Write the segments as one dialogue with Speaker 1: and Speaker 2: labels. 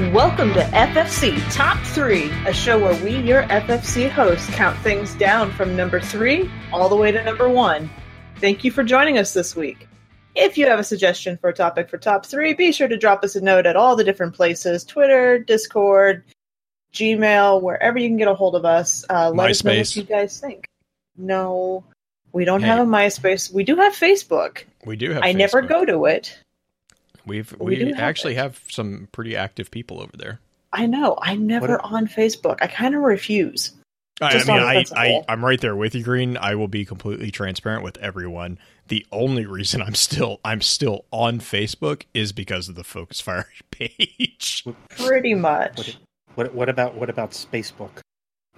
Speaker 1: Welcome to FFC Top 3, a show where we, your FFC hosts, count things down from number 3 all the way to number 1. Thank you for joining us this week. If you have a suggestion for a topic for Top 3, be sure to drop us a note at all the different places Twitter, Discord, Gmail, wherever you can get a hold of us. Uh, let us know what
Speaker 2: MySpace.
Speaker 1: you guys think. No, we don't
Speaker 2: Hey.
Speaker 1: have a MySpace. We do have Facebook.
Speaker 2: We do have.
Speaker 1: I never go to it.
Speaker 2: We've
Speaker 1: We
Speaker 2: we,
Speaker 1: do have
Speaker 2: actually
Speaker 1: it.
Speaker 2: have some pretty active people over there.
Speaker 1: I know. I'm never
Speaker 3: What-
Speaker 1: on Facebook. I kind of refuse.
Speaker 2: I, I mean, I, I, I'm right there with you, Green. I will be completely transparent with everyone. The only reason I'm still I'm still on Facebook is because of the Focus Fire page.
Speaker 1: Pretty much.
Speaker 3: What what about what about Spacebook?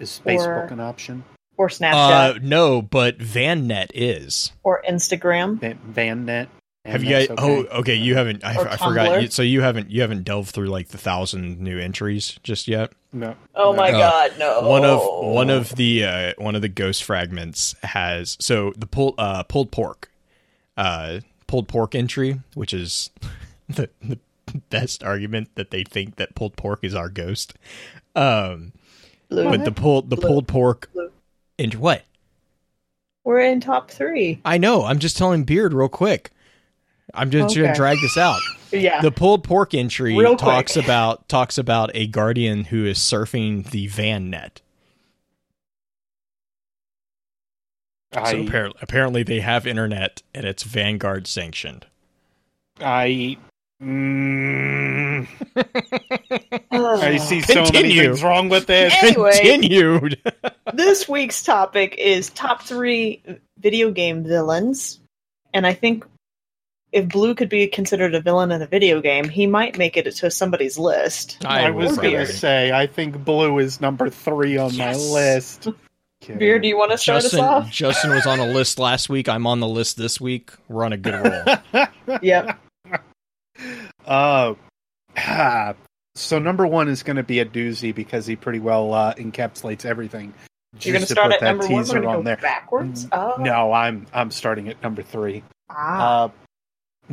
Speaker 3: Is
Speaker 1: Or-
Speaker 3: Facebook an option?
Speaker 1: Or Snapchat.
Speaker 2: Uh, no, but VanNet is.
Speaker 1: or Instagram.
Speaker 3: Van, VanNet. And
Speaker 2: Have you guys?
Speaker 3: that's
Speaker 2: Oh,
Speaker 3: okay.
Speaker 2: okay. You haven't. I, I forgot. So you haven't. You haven't delved through like the thousand new entries just yet.
Speaker 3: no.
Speaker 1: Oh my
Speaker 2: Uh,
Speaker 1: god, no.
Speaker 2: one of one of the uh, one of the ghost fragments has so the pulled uh, pulled pork, uh, pulled pork entry, which is the, the best argument that they think that pulled pork is our ghost. Um,
Speaker 1: Blue.
Speaker 2: but the pulled the
Speaker 1: Blue.
Speaker 2: pulled pork
Speaker 1: Blue.
Speaker 2: entry. What
Speaker 1: We're in top three.
Speaker 2: I know. I'm just telling Beard real quick. I'm just
Speaker 1: Okay.
Speaker 2: gonna drag this out.
Speaker 1: Yeah.
Speaker 2: The pulled pork entry
Speaker 1: Real quick.
Speaker 2: talks about talks about a guardian who is surfing the van net. So
Speaker 3: I
Speaker 2: apparently, apparently they have internet and it's Vanguard sanctioned.
Speaker 3: I mm, I see so many
Speaker 2: Continue.
Speaker 3: things wrong with this.
Speaker 1: Anyway.
Speaker 2: Continued.
Speaker 1: this week's topic is top three video game villains. And I think if Blue could be considered a villain in a video game, he might make it to somebody's list.
Speaker 3: I, was gonna say I think Blue is number three on
Speaker 1: Yes.
Speaker 3: my list. Kidding.
Speaker 1: Beer, do you want to start
Speaker 2: Justin
Speaker 1: us off?
Speaker 2: Justin was on a list last week. I'm on the list this week. We're on a good roll.
Speaker 1: Yep.
Speaker 3: Uh, ah, so number one is going to be a doozy because he pretty well uh, encapsulates everything.
Speaker 1: You're going to start
Speaker 3: put
Speaker 1: at
Speaker 3: that
Speaker 1: number one. We're
Speaker 3: teaser
Speaker 1: going to
Speaker 3: on
Speaker 1: go
Speaker 3: there.
Speaker 1: backwards. Oh.
Speaker 3: No, I'm I'm starting at number three.
Speaker 1: Ah.
Speaker 3: Uh,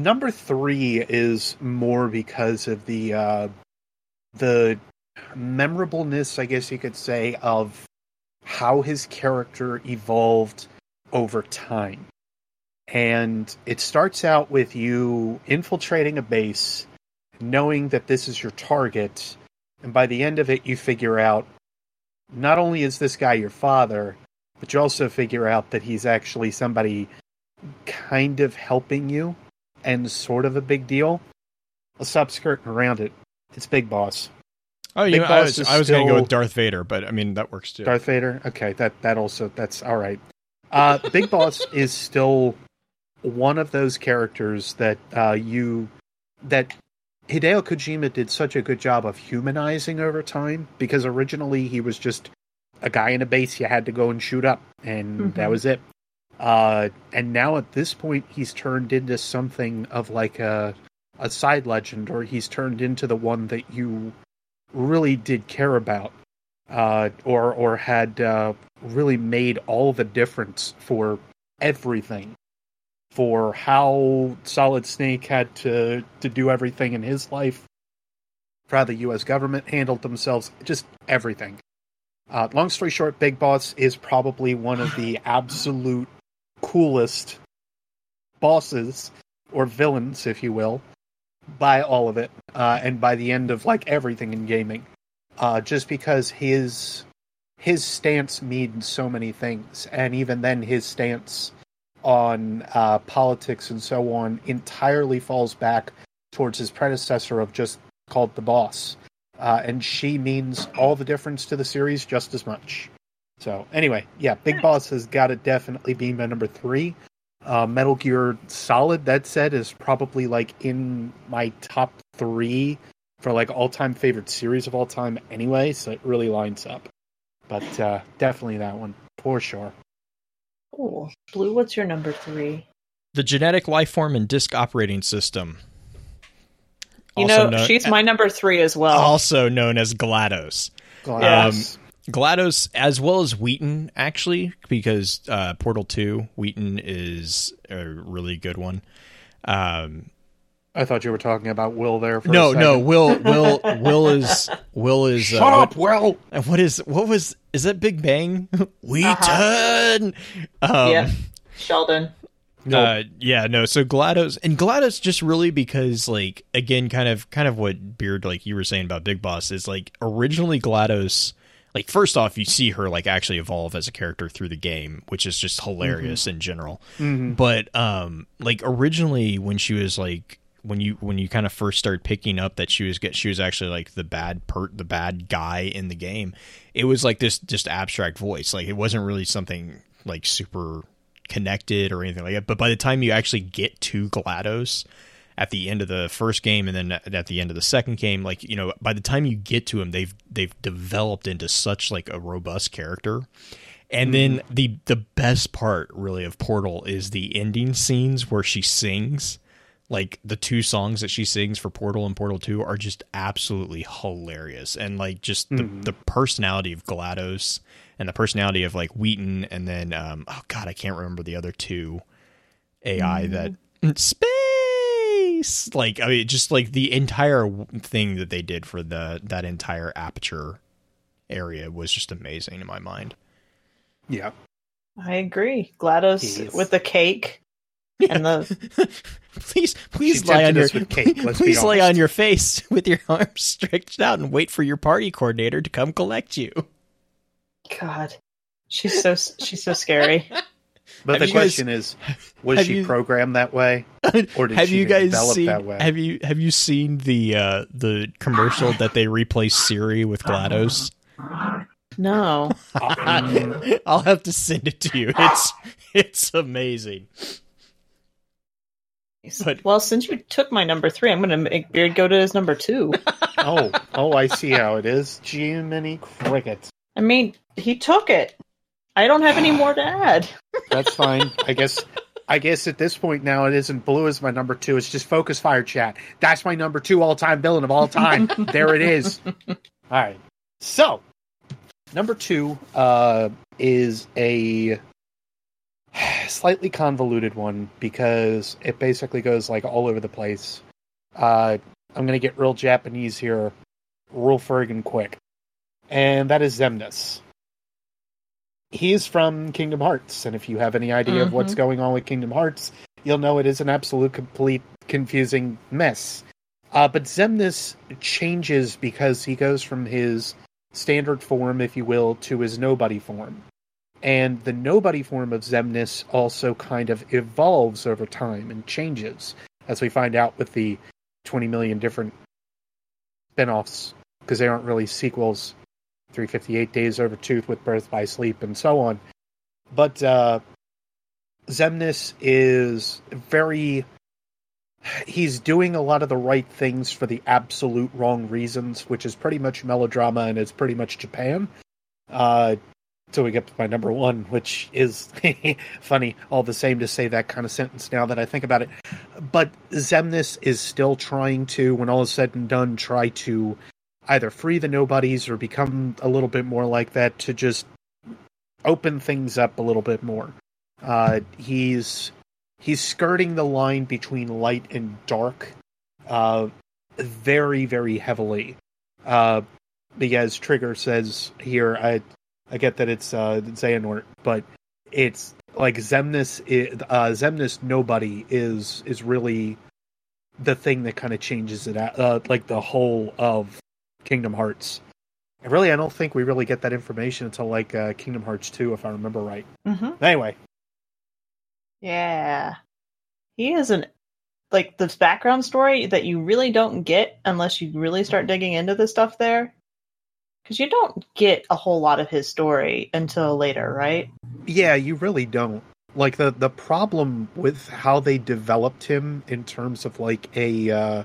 Speaker 3: number three is more because of the uh, the memorableness, I guess you could say, of how his character evolved over time. And it starts out with you infiltrating a base, knowing that this is your target, and by the end of it, you figure out not only is this guy your father, but you also figure out that he's actually somebody kind of helping you and sort of a big deal. Let's stop skirting around it. It's Big Boss.
Speaker 2: Oh,
Speaker 3: Big
Speaker 2: you know, I
Speaker 3: Boss
Speaker 2: was, I was going to go with Darth Vader, but I mean that works too.
Speaker 3: Darth Vader. Okay, that that also that's all right. Uh, Big Boss is still one of those characters that uh, you that Hideo Kojima did such a good job of humanizing over time because originally he was just a guy in a base you had to go and shoot up, and
Speaker 1: Mhm.
Speaker 3: that was it. Uh, and now at this point, he's turned into something of like a a side legend, or he's turned into the one that you really did care about uh, or or had uh, really made all the difference for everything, for how Solid Snake had to to do everything in his life, for how the U.S. government handled themselves, just everything. Uh, long story short, Big Boss is probably one of the absolute coolest bosses or villains, if you will, by all of it, uh, and by the end of like everything in gaming uh, just because his his stance means so many things, and even then, his stance on uh, politics and so on entirely falls back towards his predecessor of just called the boss, uh, and she means all the difference to the series just as much. So anyway, yeah, Big Boss has got to definitely be my number three. Uh, Metal Gear Solid, that said, is probably like in my top three for like all time favorite series of all time anyway, so it really lines up. But uh, definitely that one for sure.
Speaker 1: Cool. Blue, what's your number three?
Speaker 2: the genetic life form and disk operating system.
Speaker 1: You
Speaker 2: Also
Speaker 1: know,
Speaker 2: known-
Speaker 1: she's my number three as well.
Speaker 2: also known as GLaDOS.
Speaker 3: Glass.
Speaker 2: GLaDOS as well as Wheaton, actually, because uh, Portal 2, Wheaton is a really good one. Um,
Speaker 3: I thought you were talking about Will there. For
Speaker 2: no,
Speaker 3: a
Speaker 2: no. Will, Will, Will is Will is.
Speaker 3: Shut
Speaker 2: uh,
Speaker 3: up, Will.
Speaker 2: What, what is what was is that Big Bang? Wheaton.
Speaker 1: Uh-huh.
Speaker 2: Um,
Speaker 1: yeah, Sheldon.
Speaker 3: No,
Speaker 2: Uh, yeah, no. So Glados and Glados just really because like again, kind of kind of what Beard like you were saying about Big Boss is like originally Glados. Like first off, you see her like actually evolve as a character through the game, which is just hilarious in general.
Speaker 3: Mhm.
Speaker 2: But um, like originally when she was like when you when you kind of first started picking up that she was get she was actually like the bad per the bad guy in the game, it was like this just abstract voice. Like it wasn't really something like super connected or anything like that. But by the time you actually get to GLaDOS at the end of the first game and then at the end of the second game, like you know, by the time you get to him, they've they've developed into such like a robust character. And then the the best part really of Portal is the ending scenes where she sings. Like the two songs that she sings for Portal and Portal 2 are just absolutely hilarious. And like just the,
Speaker 3: Mhm.
Speaker 2: the personality of GLaDOS and the personality of like Wheaton and then um oh god, I can't remember the other two AI that space like I mean just like the entire thing that they did for the that entire aperture area was just amazing in my mind.
Speaker 3: yeah.
Speaker 1: I agree. GLaDOS
Speaker 3: Yes.
Speaker 1: with the cake and the
Speaker 2: please please
Speaker 3: She
Speaker 2: lie on your
Speaker 3: with cake, let's
Speaker 2: please lay on your face with your arms stretched out and wait for your party coordinator to come collect you.
Speaker 1: God. She's so she's so scary.
Speaker 3: But
Speaker 2: Have
Speaker 3: the
Speaker 2: you guys-
Speaker 3: question is, was she
Speaker 2: you-
Speaker 3: programmed that way? Or did
Speaker 2: have
Speaker 3: she
Speaker 2: you guys
Speaker 3: develop
Speaker 2: seen
Speaker 3: that way?
Speaker 2: have you have you seen the uh the commercial that they replaced Siri with GLaDOS?
Speaker 1: No.
Speaker 2: I'll have to send it to you. It's it's amazing. But-
Speaker 1: well, since you took my number three, I'm going to make Beard go to his number two.
Speaker 3: oh, oh, I see how it is. Jiminy Cricket.
Speaker 1: I mean, he took it. I don't have any more to add.
Speaker 3: That's fine. I guess. I guess at this point now it isn't blue as my number two. It's just Focus Fire Chat. That's my number two all time villain of all time. there it is. All right. So number two uh, is a slightly convoluted one because it basically goes like all over the place. Uh, I'm gonna get real Japanese here, real friggin' quick, and that is Xemnas. He's from Kingdom Hearts, and if you have any idea of what's
Speaker 1: Mhm.
Speaker 3: going on with Kingdom Hearts, you'll know it is an absolute, complete, confusing mess. Uh, but Xemnas changes because he goes from his standard form, if you will, to his nobody form. And the nobody form of Xemnas also kind of evolves over time and changes, as we find out with the 20 million different spin offs, because they aren't really sequels 358 Days Over Tooth with Birth by Sleep and so on. But uh, Xemnas is very. He's doing a lot of the right things for the absolute wrong reasons, which is pretty much melodrama and it's pretty much Japan. Uh, so we get to my number one, which is funny, all the same to say that kind of sentence now that I think about it. But Xemnas is still trying to, when all is said and done, try to either free the nobodies or become a little bit more like that to just open things up a little bit more. Uh, he's he's skirting the line between light and dark uh, very very heavily. Uh, because Trigger says here, I I get that it's uh, Xehanort, but it's like Xemnas. Uh, Xemnas nobody is is really the thing that kind of changes it out, uh, like the whole of Kingdom Hearts. And really, I don't think we really get that information until like uh, Kingdom Hearts 2, if I remember right.
Speaker 1: Mm-hmm.
Speaker 3: Anyway,
Speaker 1: Yeah. He is an like this background story that you really don't get unless you really start digging into the stuff there. Because you don't get a whole lot of his story until later, right?
Speaker 3: yeah, you really don't. Like the the problem with how they developed him in terms of like a uh,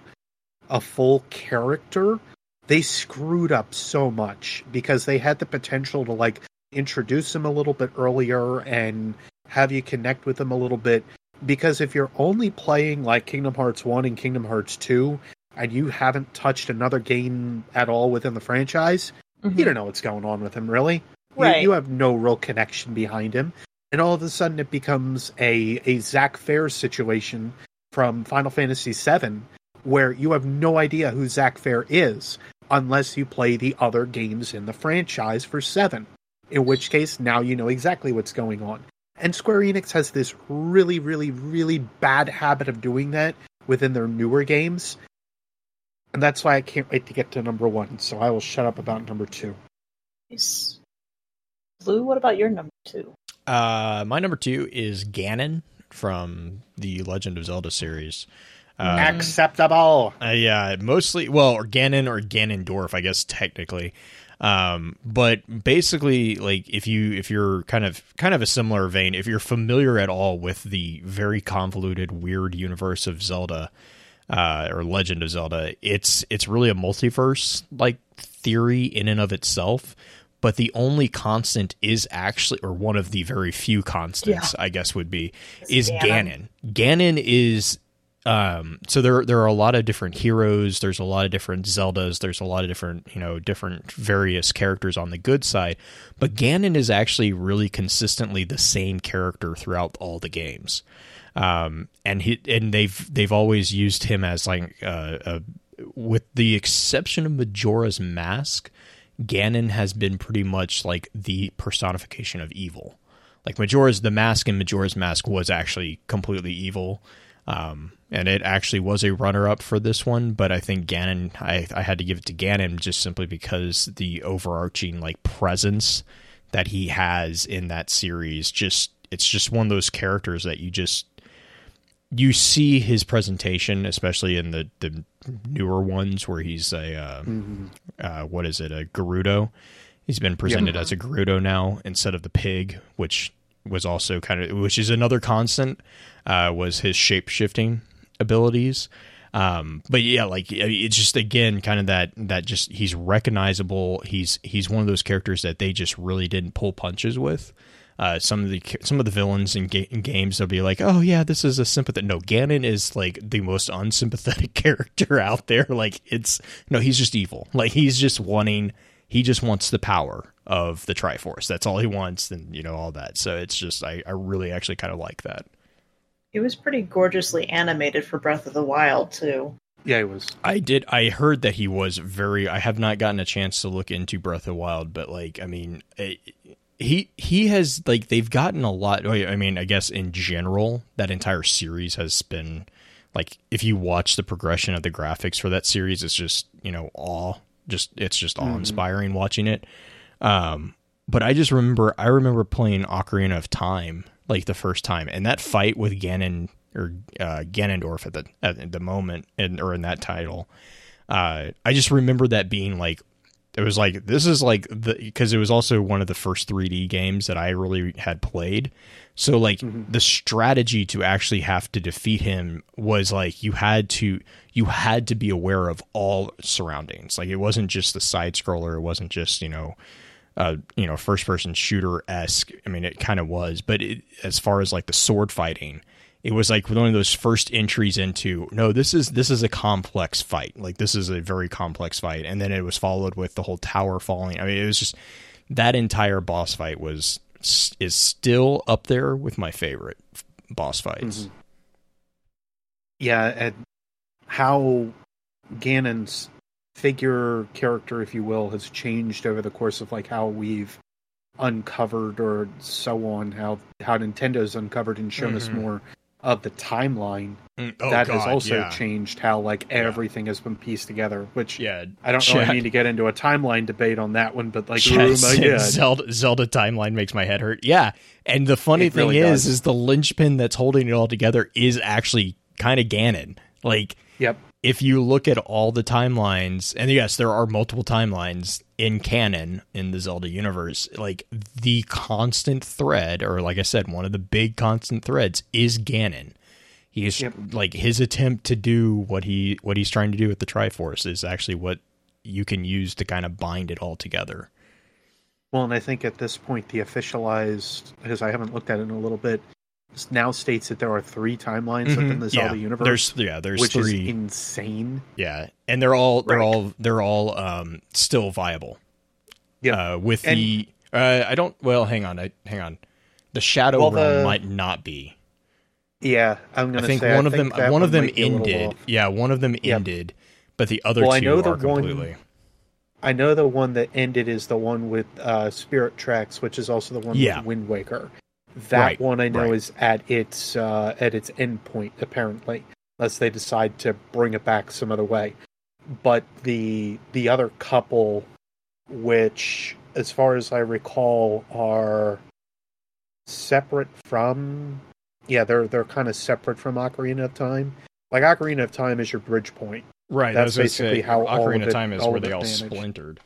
Speaker 3: a full character, they screwed up so much because they had the potential to like introduce him a little bit earlier and have you connect with him a little bit because if you're only playing like Kingdom Hearts 1 and Kingdom Hearts 2 and you haven't touched another game at all within the franchise, you mm-hmm. don't know what's going on with him really. You-
Speaker 1: Right.
Speaker 3: You, have no real connection behind him. And all of a sudden it becomes a, a Zack Fair situation from Final Fantasy VII, where you have no idea who Zack Fair is unless you play the other games in the franchise for 7. In which case, now you know exactly what's going on. And Square Enix has this really, really, really bad habit of doing that within their newer games. And that's why I can't wait to get to number one. So I will shut up about number two.
Speaker 1: Nice. Blue, what about your number two?
Speaker 2: Uh, my number two is Ganon from the Legend of Zelda series. Uh,
Speaker 3: Acceptable.
Speaker 2: Uh, yeah, mostly well, or Ganon or Ganondorf, I guess technically. Um, but basically, like if you if you're kind of kind of a similar vein, if you're familiar at all with the very convoluted, weird universe of Zelda, uh, or Legend of Zelda, it's it's really a multiverse like theory in and of itself. But the only constant is actually, or one of the very few constants,
Speaker 1: Yeah.
Speaker 2: I guess, would be is
Speaker 1: Ganon.
Speaker 2: Ganon. Ganon is um so there there are a lot of different heroes. There's a lot of different zeldas. There's a lot of different you know different various characters on the good side. But ganon is actually really consistently the same character throughout all the games. Um and he and they've they've always used him as like uh, uh with the exception of majora's mask ganon has been pretty much like the personification of evil. Like majora's the mask in majora's mask was actually completely evil. Um, and it actually was a runner up for this one, but I think Ganon, I, I had to give it to Ganon just simply because the overarching like presence that he has in that series, just it's just one of those characters that you just you see his presentation, especially in the the newer ones where he's a uh, uh, what is it a Gerudo. He's been presented as a Gerudo now instead of the pig, which was also kind of which is another constant uh, was his shape shifting abilities. Um, but yeah, like it's just again kind of that that just he's recognizable. He's he's one of those characters that they just really didn't pull punches with. Uh, some of the some of the villains in, ga- in games they'll be like, oh yeah, this is a sympathetic. No, Ganon is like the most unsympathetic character out there. Like it's no, he's just evil. Like he's just wanting he just wants the power of the Triforce. That's all he wants, and you know all that. So it's just I, I really actually kind of like that.
Speaker 1: It was pretty gorgeously animated for Breath of the Wild, too.
Speaker 3: Yeah, it was.
Speaker 2: I did. I heard that he was very. I have not gotten a chance to look into Breath of the Wild, but like, I mean, eh, he he has like they've gotten a lot. I mean, I guess in general, that entire series has been like if you watch the progression of the graphics for that series, it's just you know awe. Just it's just awe inspiring watching it. Um, but I just remember I remember playing Ocarina of Time like the first time, and that fight with Ganon or uh, Ganondorf at the at the moment, and or in that title, uh, I just remember that being like it was like this is like the because it was also one of the first 3D games that I really had played. So like the strategy to actually have to defeat him was like you had to you had to be aware of all surroundings. Like it wasn't just the side scroller, it wasn't just, you know, uh, you know, first person shooter esque. I mean, it kind of was, but it, as far as like the sword fighting, it was like one of those first entries into no, this is this is a complex fight. Like this is a very complex fight, and then it was followed with the whole tower falling. I mean, it was just that entire boss fight was is still up there with my favorite boss fights.
Speaker 3: Yeah, and how Ganon's figure character, if you will, has changed over the course of like how we've uncovered or so on, how how Nintendo's uncovered and shown us
Speaker 2: Mhm.
Speaker 3: more of the timeline.
Speaker 2: Mm, oh,
Speaker 3: that has also
Speaker 2: yeah.
Speaker 3: changed how like
Speaker 2: Yeah.
Speaker 3: everything has been pieced together. Which
Speaker 2: Yeah,
Speaker 3: I don't really need to get into a timeline debate on that one, but like, my
Speaker 2: Zelda, Zelda timeline makes my head hurt. Yeah, and the funny
Speaker 3: It
Speaker 2: thing
Speaker 3: really
Speaker 2: is,
Speaker 3: does.
Speaker 2: is the linchpin that's holding it all together is actually kind of Ganon. Like
Speaker 3: yep,
Speaker 2: if you look at all the timelines, and yes, there are multiple timelines in canon in the Zelda universe, like the constant thread, or like I said, one of the big constant threads is Ganon. He's
Speaker 3: Yep.
Speaker 2: like his attempt to do what he what he's trying to do with the Triforce is actually what you can use to kind of bind it all together.
Speaker 3: Well, and I think at this point, the officialized, because I haven't looked at it in a little bit, now states that there are three timelines within the Zelda
Speaker 2: Mm-hmm. yeah,
Speaker 3: universe,
Speaker 2: There's yeah, there's
Speaker 3: which
Speaker 2: three.
Speaker 3: is insane.
Speaker 2: yeah, and they're all they're
Speaker 3: Right.
Speaker 2: all they're all um still viable.
Speaker 3: Yeah.
Speaker 2: Uh, with
Speaker 3: And-
Speaker 2: the uh, I don't. Well, hang on. I hang on. The Shadow
Speaker 3: Well,
Speaker 2: Realm
Speaker 3: the-
Speaker 2: might not be.
Speaker 3: Yeah, I'm gonna
Speaker 2: think
Speaker 3: say
Speaker 2: one
Speaker 3: I
Speaker 2: of them
Speaker 3: think that
Speaker 2: one of them
Speaker 3: might be a
Speaker 2: ended. Yeah, one of them
Speaker 3: Yep.
Speaker 2: ended, but the other
Speaker 3: Well, I
Speaker 2: two
Speaker 3: know the
Speaker 2: are
Speaker 3: one-
Speaker 2: completely.
Speaker 3: I know the one that ended is the one with uh, Spirit Tracks, which is also the one
Speaker 2: Yeah.
Speaker 3: with Wind Waker. That
Speaker 2: Right,
Speaker 3: one I know
Speaker 2: right.
Speaker 3: is at its uh, at its end point apparently, unless they decide to bring it back some other way. But the the other couple, which as far as I recall, are separate from yeah they're they're kind of separate from Ocarina of Time. Like Ocarina of Time is your bridge point.
Speaker 2: Right,
Speaker 3: That's basically
Speaker 2: basically
Speaker 3: how
Speaker 2: Ocarina
Speaker 3: of
Speaker 2: of
Speaker 3: it-
Speaker 2: Time is where they all
Speaker 3: managed.
Speaker 2: splintered.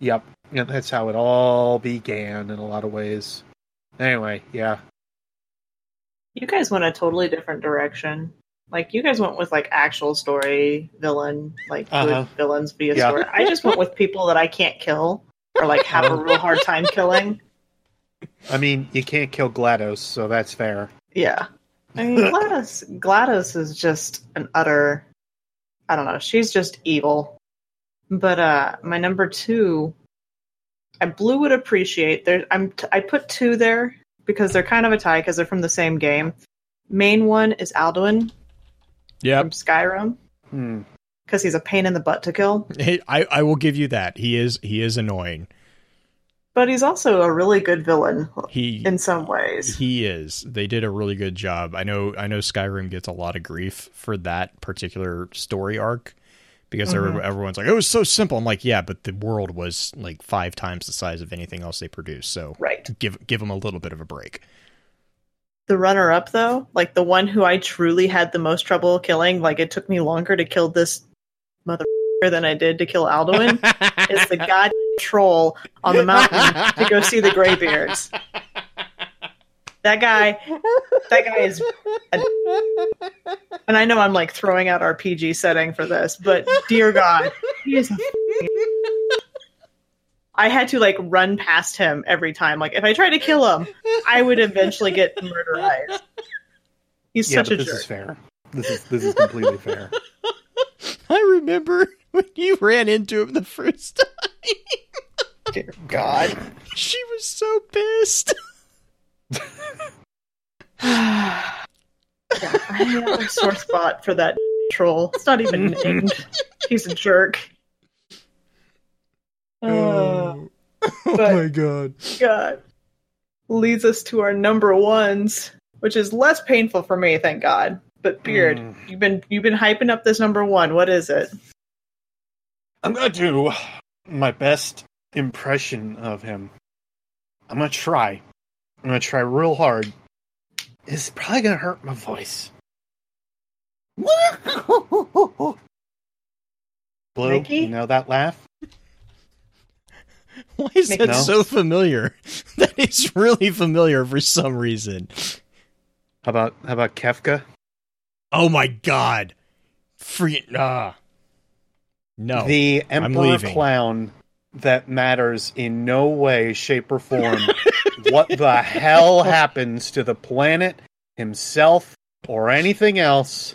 Speaker 3: Yep, and that's how it all began in a lot of ways. Anyway, yeah,
Speaker 1: You guys went a totally different direction. Like you guys went with like actual story villain, like
Speaker 3: Uh-huh.
Speaker 1: villains via
Speaker 3: Yeah.
Speaker 1: story. I just went with people that I can't kill or like have a real hard time killing.
Speaker 3: I mean you can't kill Glados, so that's fair.
Speaker 1: Yeah. I mean Gladys Gladys is just an utter I don't know, she's just evil. But uh my number two I blue would appreciate there I'm t- I put two there because they're kind of a tie because they're from the same game. Main one is Alduin
Speaker 2: Yep,
Speaker 1: from Skyrim
Speaker 3: Hmm.
Speaker 1: because he's a pain in the butt to kill.
Speaker 2: Hey, I I will give you that. He is he is annoying.
Speaker 1: But he's also a really good villain
Speaker 2: He
Speaker 1: in some ways.
Speaker 2: He is. They did a really good job. I know. I know Skyrim gets a lot of grief for that particular story arc because
Speaker 1: Mhm.
Speaker 2: every- everyone's like, "It was so simple." I'm like, "Yeah, but the world was like five times the size of anything else they produced." So
Speaker 1: Right.
Speaker 2: give give them a little bit of a break.
Speaker 1: The runner up though, like the one who I truly had the most trouble killing, like it took me longer to kill this mother than I did to kill Alduin, is the god troll on the mountain to go see the Greybeards. That guy, that guy is, and I know I'm like throwing out our PG setting for this, but dear God, he is. a I had to like run past him every time. Like if I tried to kill him, I would eventually get murderized. He's
Speaker 3: Yeah,
Speaker 1: such a
Speaker 3: this
Speaker 1: jerk.
Speaker 3: is fair. This is this is completely fair.
Speaker 2: I remember when you ran into him the first time.
Speaker 1: Dear God.
Speaker 2: She was so pissed.
Speaker 1: yeah, I have a sore spot for that troll. It's not even named. He's a jerk. Oh,
Speaker 2: oh my god.
Speaker 1: God. Leads us to our number ones, which is less painful for me, thank God. But Beard,
Speaker 3: Mm.
Speaker 1: you've been you've been hyping up this number one. What is it?
Speaker 3: I'm gonna do my best impression of him. I'm gonna try. I'm gonna try real hard. It's probably gonna hurt my voice. Blue,
Speaker 1: Mickey?
Speaker 3: you know that laugh?
Speaker 2: Why is that
Speaker 3: No.
Speaker 2: so familiar? That is really familiar for some reason.
Speaker 3: How about how about Kefka?
Speaker 2: Oh my god. Free ah. No.
Speaker 3: The Emperor. Clown that matters in no way, shape, or form what the hell happens to the planet, himself, or anything else.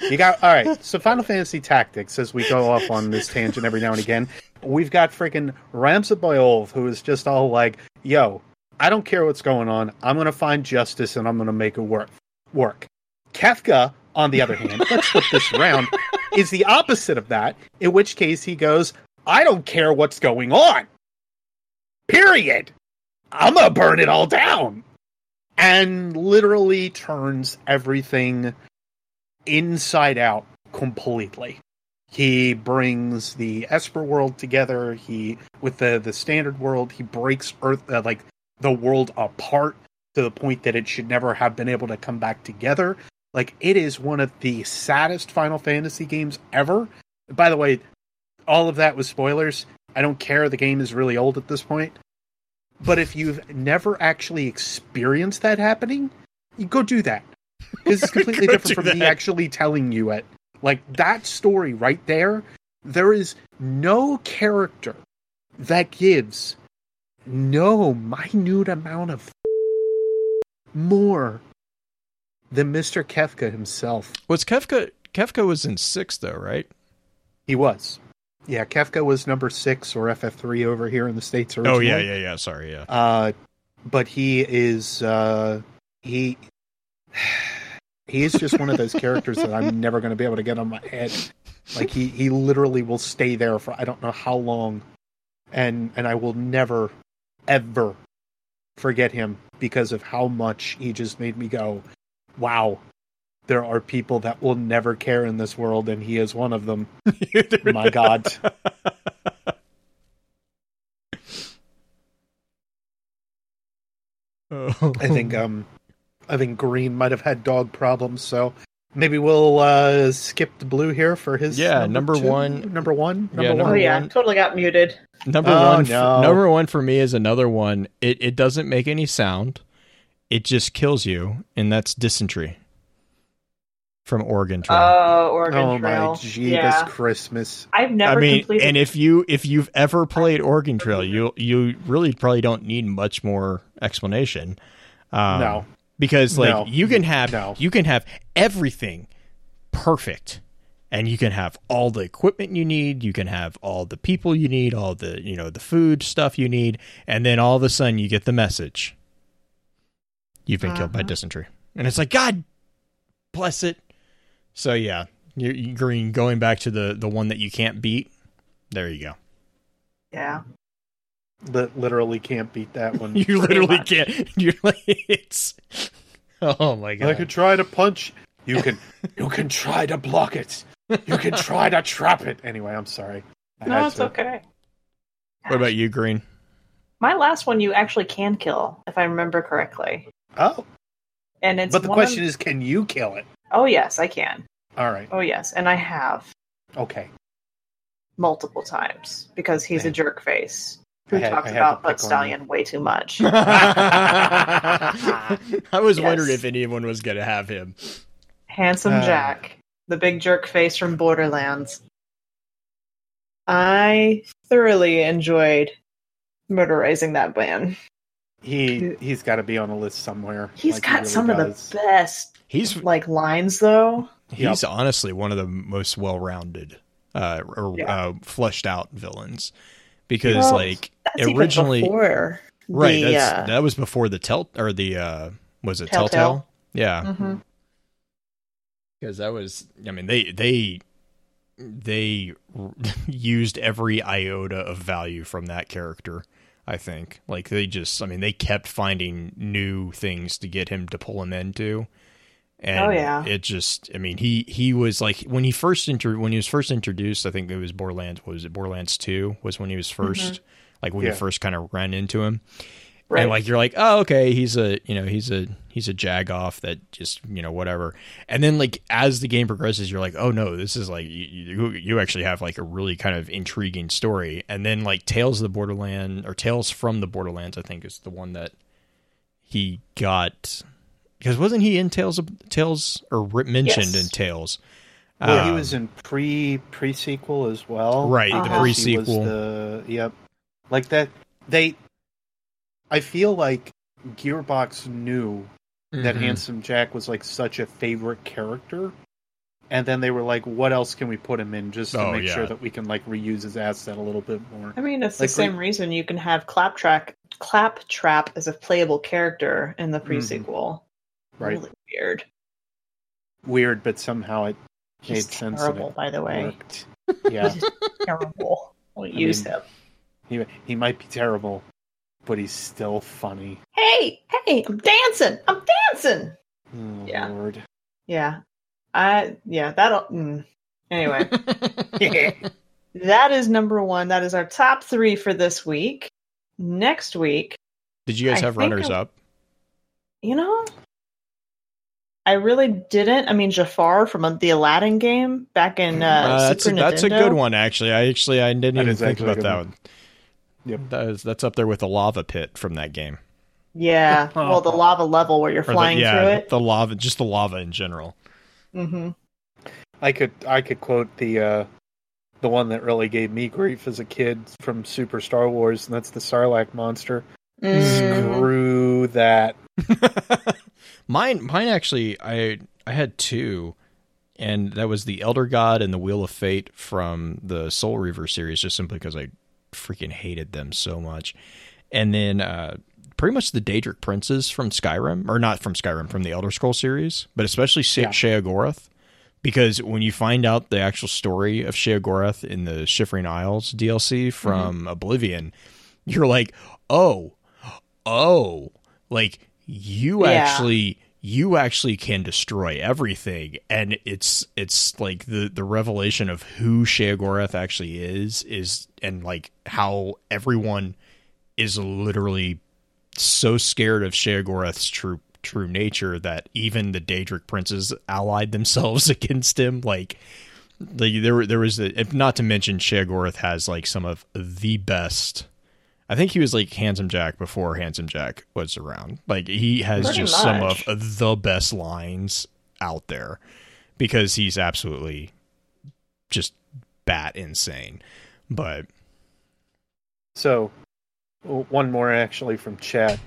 Speaker 3: You got all right. So Final Fantasy Tactics, as we go off on this tangent every now and again, we've got freaking Ramza Beoulve, who is just all like, "Yo, I don't care what's going on. I'm gonna find justice and I'm gonna make it work." Work. Kefka, on the other hand, let's flip this around, is the opposite of that. In which case he goes, "I don't care what's going on." Period. I'm gonna burn it all down and literally turns everything inside out completely. He brings the Esper world together. He with the the standard world. He breaks Earth uh, like the world apart to the point that it should never have been able to come back together. Like it is one of the saddest Final Fantasy games ever. By the way, all of that was spoilers. I don't care. The game is really old at this point. But if you've never actually experienced that happening, you go do that. This is completely different from me actually telling you it. Like that story right there, there is no character that gives no minute amount of more than Mr. Kefka himself.
Speaker 2: was Kefka Kefka was in six though, right?
Speaker 3: He was. Yeah, Kefka was number six or FF3 over here in the States
Speaker 2: Oh yeah, yeah, yeah. Sorry, yeah.
Speaker 3: Uh, but he is uh, he he is just one of those characters that I'm never going to be able to get on my head. Like he he literally will stay there for I don't know how long, and and I will never ever forget him because of how much he just made me go, wow. There are people that will never care in this world, and he is one of them. My God.
Speaker 2: Oh.
Speaker 3: I think um I think Green might have had dog problems, so maybe we'll uh skip the blue here for his
Speaker 2: Yeah, number
Speaker 3: two?
Speaker 2: one.
Speaker 3: Number one? Number
Speaker 2: Yeah,
Speaker 3: one.
Speaker 2: number
Speaker 1: Oh yeah,
Speaker 2: one.
Speaker 1: totally got muted.
Speaker 2: Number
Speaker 3: Oh,
Speaker 2: one,
Speaker 3: no.
Speaker 2: number one for me is another one. It it doesn't make any sound. It just kills you, and that's dysentery from Oregon Trail.
Speaker 1: Oh, Oregon
Speaker 3: Oh
Speaker 1: Trail.
Speaker 3: my Jeebus
Speaker 1: yeah,
Speaker 3: Christmas.
Speaker 1: I've never
Speaker 2: I mean,
Speaker 1: completed.
Speaker 2: and if you if you've ever played Oregon Trail, you you really probably don't need much more explanation. Um,
Speaker 3: no.
Speaker 2: because like
Speaker 3: No.
Speaker 2: you can have
Speaker 3: No.
Speaker 2: you can have everything perfect and you can have all the equipment you need you can have all the people you need all the you know the food stuff you need and then all of a sudden you get the message you've been killed by
Speaker 1: Uh-huh.
Speaker 2: dysentery and it's like god bless it so yeah you you green going back to the the one that you can't beat there you go
Speaker 1: yeah,
Speaker 3: Li- literally can't beat that one.
Speaker 2: you literally
Speaker 1: much.
Speaker 2: can't you're like it's oh my god
Speaker 3: I could try to punch. You can you can try to block it. You can try to trap it. Anyway, I'm sorry. I
Speaker 1: no, it's
Speaker 3: to.
Speaker 1: okay.
Speaker 2: what about you green
Speaker 1: My last one, you actually can kill, if I remember correctly,
Speaker 3: Oh,
Speaker 1: and it's.
Speaker 3: but the question
Speaker 1: of-
Speaker 3: is, can you kill it?
Speaker 1: Oh yes, I can.
Speaker 3: All right.
Speaker 1: Oh yes, and I have
Speaker 3: Okay.
Speaker 1: multiple times because he's a jerk face who
Speaker 3: had-
Speaker 1: talks
Speaker 3: I had to
Speaker 1: about
Speaker 3: pick
Speaker 1: butt stallion way too much.
Speaker 2: I was
Speaker 1: Yes.
Speaker 2: wondering if anyone was going to have him.
Speaker 1: Handsome
Speaker 3: Uh.
Speaker 1: Jack, the big jerk face from Borderlands. I thoroughly enjoyed murderizing that man.
Speaker 3: He he's got to be on a list somewhere.
Speaker 1: He's
Speaker 3: Like, he
Speaker 1: got
Speaker 3: really
Speaker 1: some of the best
Speaker 2: He's
Speaker 1: like lines though.
Speaker 2: he's honestly one of the most well-rounded, uh, or
Speaker 1: Yeah.
Speaker 2: uh, fleshed out villains because
Speaker 1: Well,
Speaker 2: like
Speaker 1: That's even
Speaker 2: originally,
Speaker 1: before
Speaker 2: right?
Speaker 1: the,
Speaker 2: that's,
Speaker 1: uh,
Speaker 2: that was before the tell or the uh, was it
Speaker 1: Telltale.
Speaker 2: Telltale? Yeah,
Speaker 1: mhm.
Speaker 2: because that was i mean they they they used every iota of value from that character i think. Like they just i mean they kept finding new things to get him to pull him into. And
Speaker 1: Oh, yeah.
Speaker 2: it just i mean he he was like when he first inter when he was first introduced i think it was borderlands what was it? Borderlands 2 was when he was mm-hmm. 1st like when
Speaker 3: Yeah.
Speaker 2: you first kind of ran into him
Speaker 1: Right.
Speaker 2: and like you're like, oh, okay, he's a you know he's a he's a jag off that just you know whatever. And then like as the game progresses, you're like, oh no, this is like you you, you actually have like a really kind of intriguing story. And then like Tales of the Borderland or Tales from the Borderlands, I think is the one that he got because wasn't he in Tales of Tales or mentioned
Speaker 1: Yes.
Speaker 2: in Tales?
Speaker 3: Well, he
Speaker 2: Um,
Speaker 3: was in pre pre sequel as well,
Speaker 2: Right,
Speaker 1: the
Speaker 3: because he
Speaker 2: pre-sequel.
Speaker 3: The yep, like that. They, I feel like Gearbox knew that
Speaker 2: mhm.
Speaker 3: Handsome Jack was like such a favorite character, and then they were like, "What else can we put him in just to
Speaker 2: Oh,
Speaker 3: make
Speaker 2: yeah.
Speaker 3: sure that we can like reuse his asset a little bit more?"
Speaker 1: I mean, it's
Speaker 3: Like,
Speaker 1: the same reason you can have Claptrap Claptrap as a playable character in the pre-sequel.
Speaker 3: Mm-hmm. Right,
Speaker 1: Really weird.
Speaker 3: weird, but somehow it made
Speaker 1: He's
Speaker 3: sense.
Speaker 1: terrible, by the way.
Speaker 3: worked. Yeah,
Speaker 1: terrible. We'll
Speaker 3: I
Speaker 1: use
Speaker 3: mean-
Speaker 1: him.
Speaker 3: he he might be terrible, but he's still funny.
Speaker 1: Hey, hey, I'm dancing. I'm dancing.
Speaker 3: Oh,
Speaker 1: Yeah.
Speaker 3: Lord.
Speaker 1: Yeah. I yeah, that'll mm. anyway. that is number one. That is our top three for this week. Next week,
Speaker 2: Did you guys have
Speaker 1: think
Speaker 2: runners
Speaker 1: I'm-
Speaker 2: up?
Speaker 1: you know, I really didn't. I mean, Jafar from the Aladdin game back in uh,
Speaker 2: Uh, that's a,
Speaker 1: Super
Speaker 2: that's a good one actually. I actually I didn't
Speaker 3: That
Speaker 2: even think about
Speaker 3: good
Speaker 2: that
Speaker 3: one.
Speaker 2: One.
Speaker 3: Yep.
Speaker 2: That is that's up there with the lava pit from that game.
Speaker 1: Yeah. Well, the lava level where you're
Speaker 2: Or the-
Speaker 1: flying
Speaker 2: yeah,
Speaker 1: through it.
Speaker 2: the lava, just the lava in general.
Speaker 1: hmm
Speaker 3: I could I could quote the uh the one that really gave me grief as a kid from Super Star Wars, and that's the Sarlacc monster.
Speaker 1: Mm-hmm.
Speaker 3: Screw that.
Speaker 2: mine, mine actually, I I had two, and that was the Elder God and the Wheel of Fate from the Soul Reaver series, just simply because I freaking hated them so much. And then uh, pretty much the Daedric princes from Skyrim, or not from Skyrim, from the Elder Scroll series, but especially She-
Speaker 3: Yeah.
Speaker 2: Sheogorath. Because when you find out the actual story of Sheogorath in the Shivering Isles DLC from Oblivion, you're like, oh, oh, like you
Speaker 1: Yeah.
Speaker 2: actually you actually can destroy everything. And it's it's like the the revelation of who Sheogorath actually is is and like how everyone is literally so scared of Sheogorath's true true nature that even the Daedric princes allied themselves against him. Like like there there was if not to mention Sheogorath has like some of the best I think he was like Handsome Jack before Handsome Jack was around. Like he has
Speaker 1: Pretty
Speaker 2: just some of the best lines out there because he's absolutely just bat insane. But
Speaker 3: So, one more actually from chat.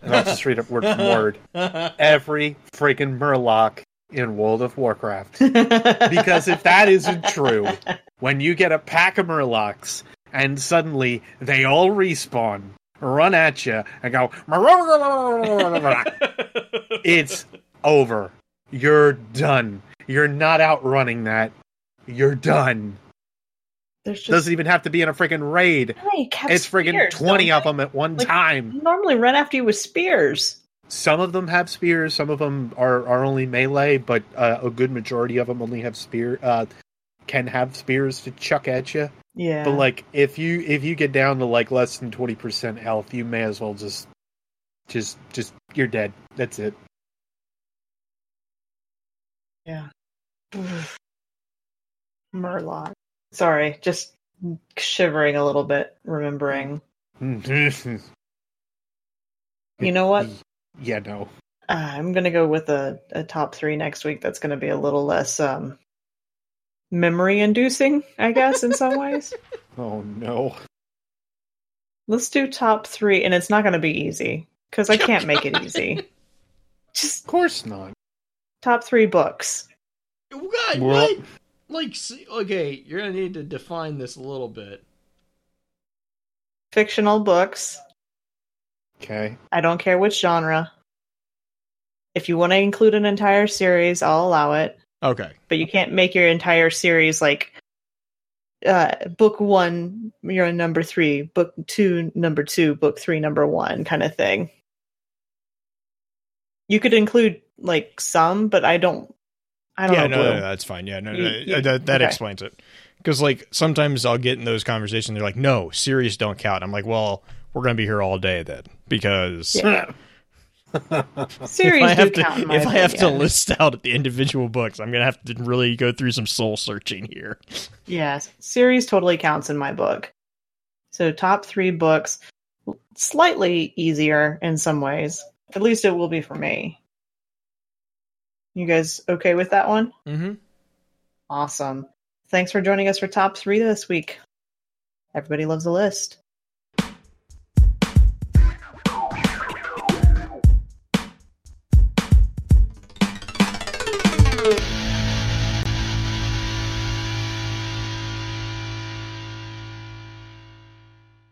Speaker 3: And I'll just read it word for word. Every freaking Murloc in World of Warcraft. Because if that isn't true, when you get a pack of Murlocs and suddenly they all respawn, run at you, and go, it's over. You're done. You're not outrunning that. You're done.
Speaker 1: There's just
Speaker 3: Doesn't even have to be in a freaking raid.
Speaker 1: Hey,
Speaker 3: It's freaking
Speaker 1: spears,
Speaker 3: 20 of them at one
Speaker 1: Like-
Speaker 3: time.
Speaker 1: they? Normally run after you with spears.
Speaker 3: Some of them have spears, some of them are, are only melee, but uh, a good majority of them only have spear uh, can have spears to chuck at you.
Speaker 1: Yeah.
Speaker 3: But like if you if you get down to like less than 20% health, you may as well just just just you're dead. That's it.
Speaker 1: yeah. Murloc. Sorry, just shivering a little bit, remembering.
Speaker 3: you
Speaker 1: You know what?
Speaker 3: Yeah, no.
Speaker 1: Uh, I'm gonna go with a, a top three next week. That's gonna be a little less um, memory inducing, I guess, in some ways.
Speaker 3: Oh no.
Speaker 1: Let's do top three, and it's not gonna be easy because I can't make it easy. Just
Speaker 3: Of course not.
Speaker 1: top three books.
Speaker 2: what?
Speaker 3: Well-
Speaker 2: what? Like, see- okay, you're gonna need to define this a little bit.
Speaker 1: Fictional books.
Speaker 3: Okay.
Speaker 1: I don't care which genre. If you want to include an entire series, I'll allow it.
Speaker 2: Okay,
Speaker 1: But you can't make your entire series like uh, book one, you're on number three, book two, number two, book three, number one, kind of thing. You could include like some, but I don't. I don't
Speaker 2: yeah,
Speaker 1: know.
Speaker 2: no,
Speaker 1: Blue.
Speaker 2: no, that's fine. Yeah, no,
Speaker 1: You-
Speaker 2: no,
Speaker 1: you-
Speaker 2: that, that
Speaker 1: okay.
Speaker 2: explains it. Because like sometimes I'll get in those conversations. They're like, "No, series don't count." I'm like, "Well, we're gonna be here all day then," because
Speaker 1: Yeah.
Speaker 2: if
Speaker 1: Series
Speaker 2: I have to,
Speaker 1: count.
Speaker 2: if I have to list out the individual books, I'm gonna have to really go through some soul searching here.
Speaker 1: Yes, series totally counts in my book. So top three books, slightly easier in some ways. At least it will be for me. You guys okay with that one?
Speaker 2: Mm-hmm.
Speaker 1: Awesome. Thanks for joining us for top three this week. Everybody loves a list.